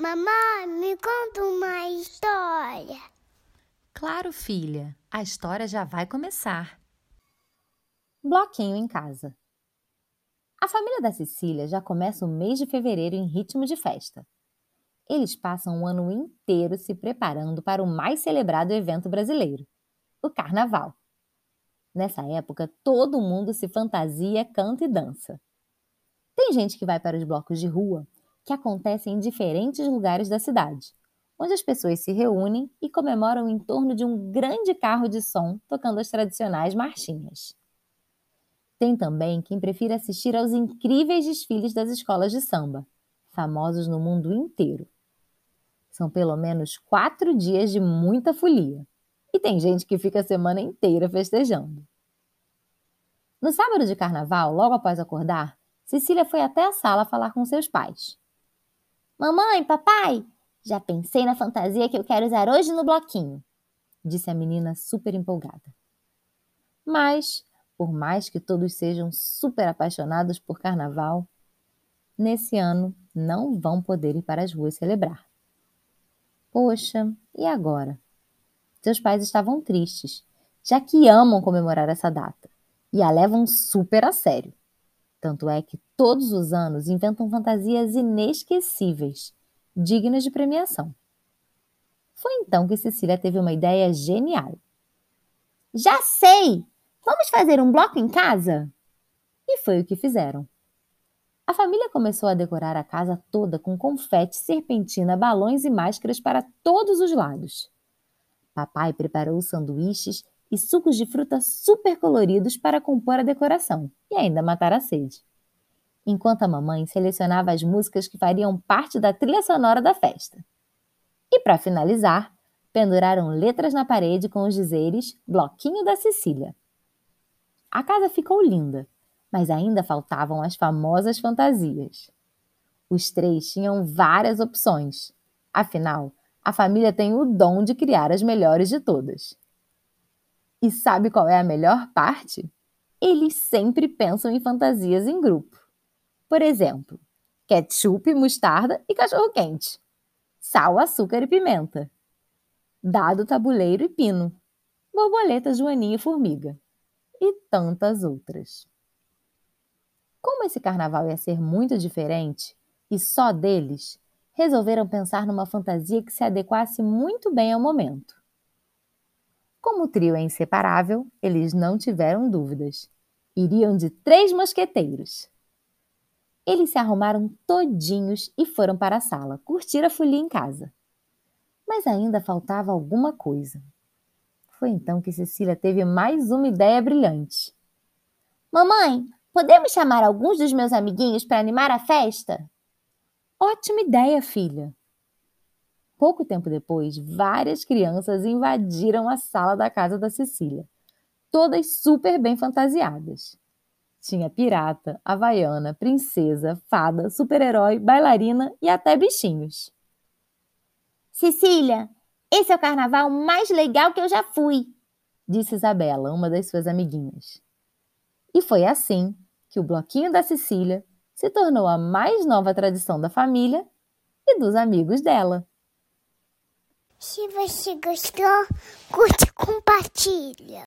Mamãe, me conta uma história. Claro, filha, a história já vai começar. Bloquinho em casa. A família da Cecília já começa o mês de fevereiro em ritmo de festa. Eles passam o ano inteiro se preparando para o mais celebrado evento brasileiro, o Carnaval. Nessa época, todo mundo se fantasia, canta e dança. Tem gente que vai para os blocos de rua, que acontecem em diferentes lugares da cidade, onde as pessoas se reúnem e comemoram em torno de um grande carro de som tocando as tradicionais marchinhas. Tem também quem prefira assistir aos incríveis desfiles das escolas de samba, famosos no mundo inteiro. São pelo menos quatro dias de muita folia. E tem gente que fica a semana inteira festejando. No sábado de carnaval, logo após acordar, Cecília foi até a sala falar com seus pais. Mamãe, papai, já pensei na fantasia que eu quero usar hoje no bloquinho, disse a menina super empolgada. Mas por mais que todos sejam super apaixonados por carnaval, nesse ano não vão poder ir para as ruas celebrar. Poxa, e agora? Seus pais estavam tristes, já que amam comemorar essa data e a levam super a sério. Tanto é que todos os anos inventam fantasias inesquecíveis, dignas de premiação. Foi então que Cecília teve uma ideia genial. Já sei! Vamos fazer um bloco em casa? E foi o que fizeram. A família começou a decorar a casa toda com confete, serpentina, balões e máscaras para todos os lados. Papai preparou sanduíches e sucos de fruta super coloridos para compor a decoração e ainda matar a sede. Enquanto a mamãe selecionava as músicas que fariam parte da trilha sonora da festa. E para finalizar, penduraram letras na parede com os dizeres Bloquinho da Cecília. A casa ficou linda, mas ainda faltavam as famosas fantasias. Os três tinham várias opções. Afinal, a família tem o dom de criar as melhores de todas. E sabe qual é a melhor parte? Eles sempre pensam em fantasias em grupo. Por exemplo, ketchup, mostarda e cachorro-quente. Sal, açúcar e pimenta. Dado, tabuleiro e pino. Borboleta, joaninha e formiga e tantas outras. Como esse carnaval ia ser muito diferente e só deles, resolveram pensar numa fantasia que se adequasse muito bem ao momento. Como o trio é inseparável, eles não tiveram dúvidas. Iriam de três mosqueteiros. Eles se arrumaram todinhos e foram para a sala curtir a folia em casa. Mas ainda faltava alguma coisa. Foi então que Cecília teve mais uma ideia brilhante. Mamãe, podemos chamar alguns dos meus amiguinhos para animar a festa? Ótima ideia, filha! Pouco tempo depois, várias crianças invadiram a sala da casa da Cecília, todas super bem fantasiadas. Tinha pirata, havaiana, princesa, fada, super-herói, bailarina e até bichinhos. Cecília, esse é o carnaval mais legal que eu já fui, disse Isabela, uma das suas amiguinhas. E foi assim que o Bloquinho da Cecília se tornou a mais nova tradição da família e dos amigos dela. Se você gostou, curte e compartilha.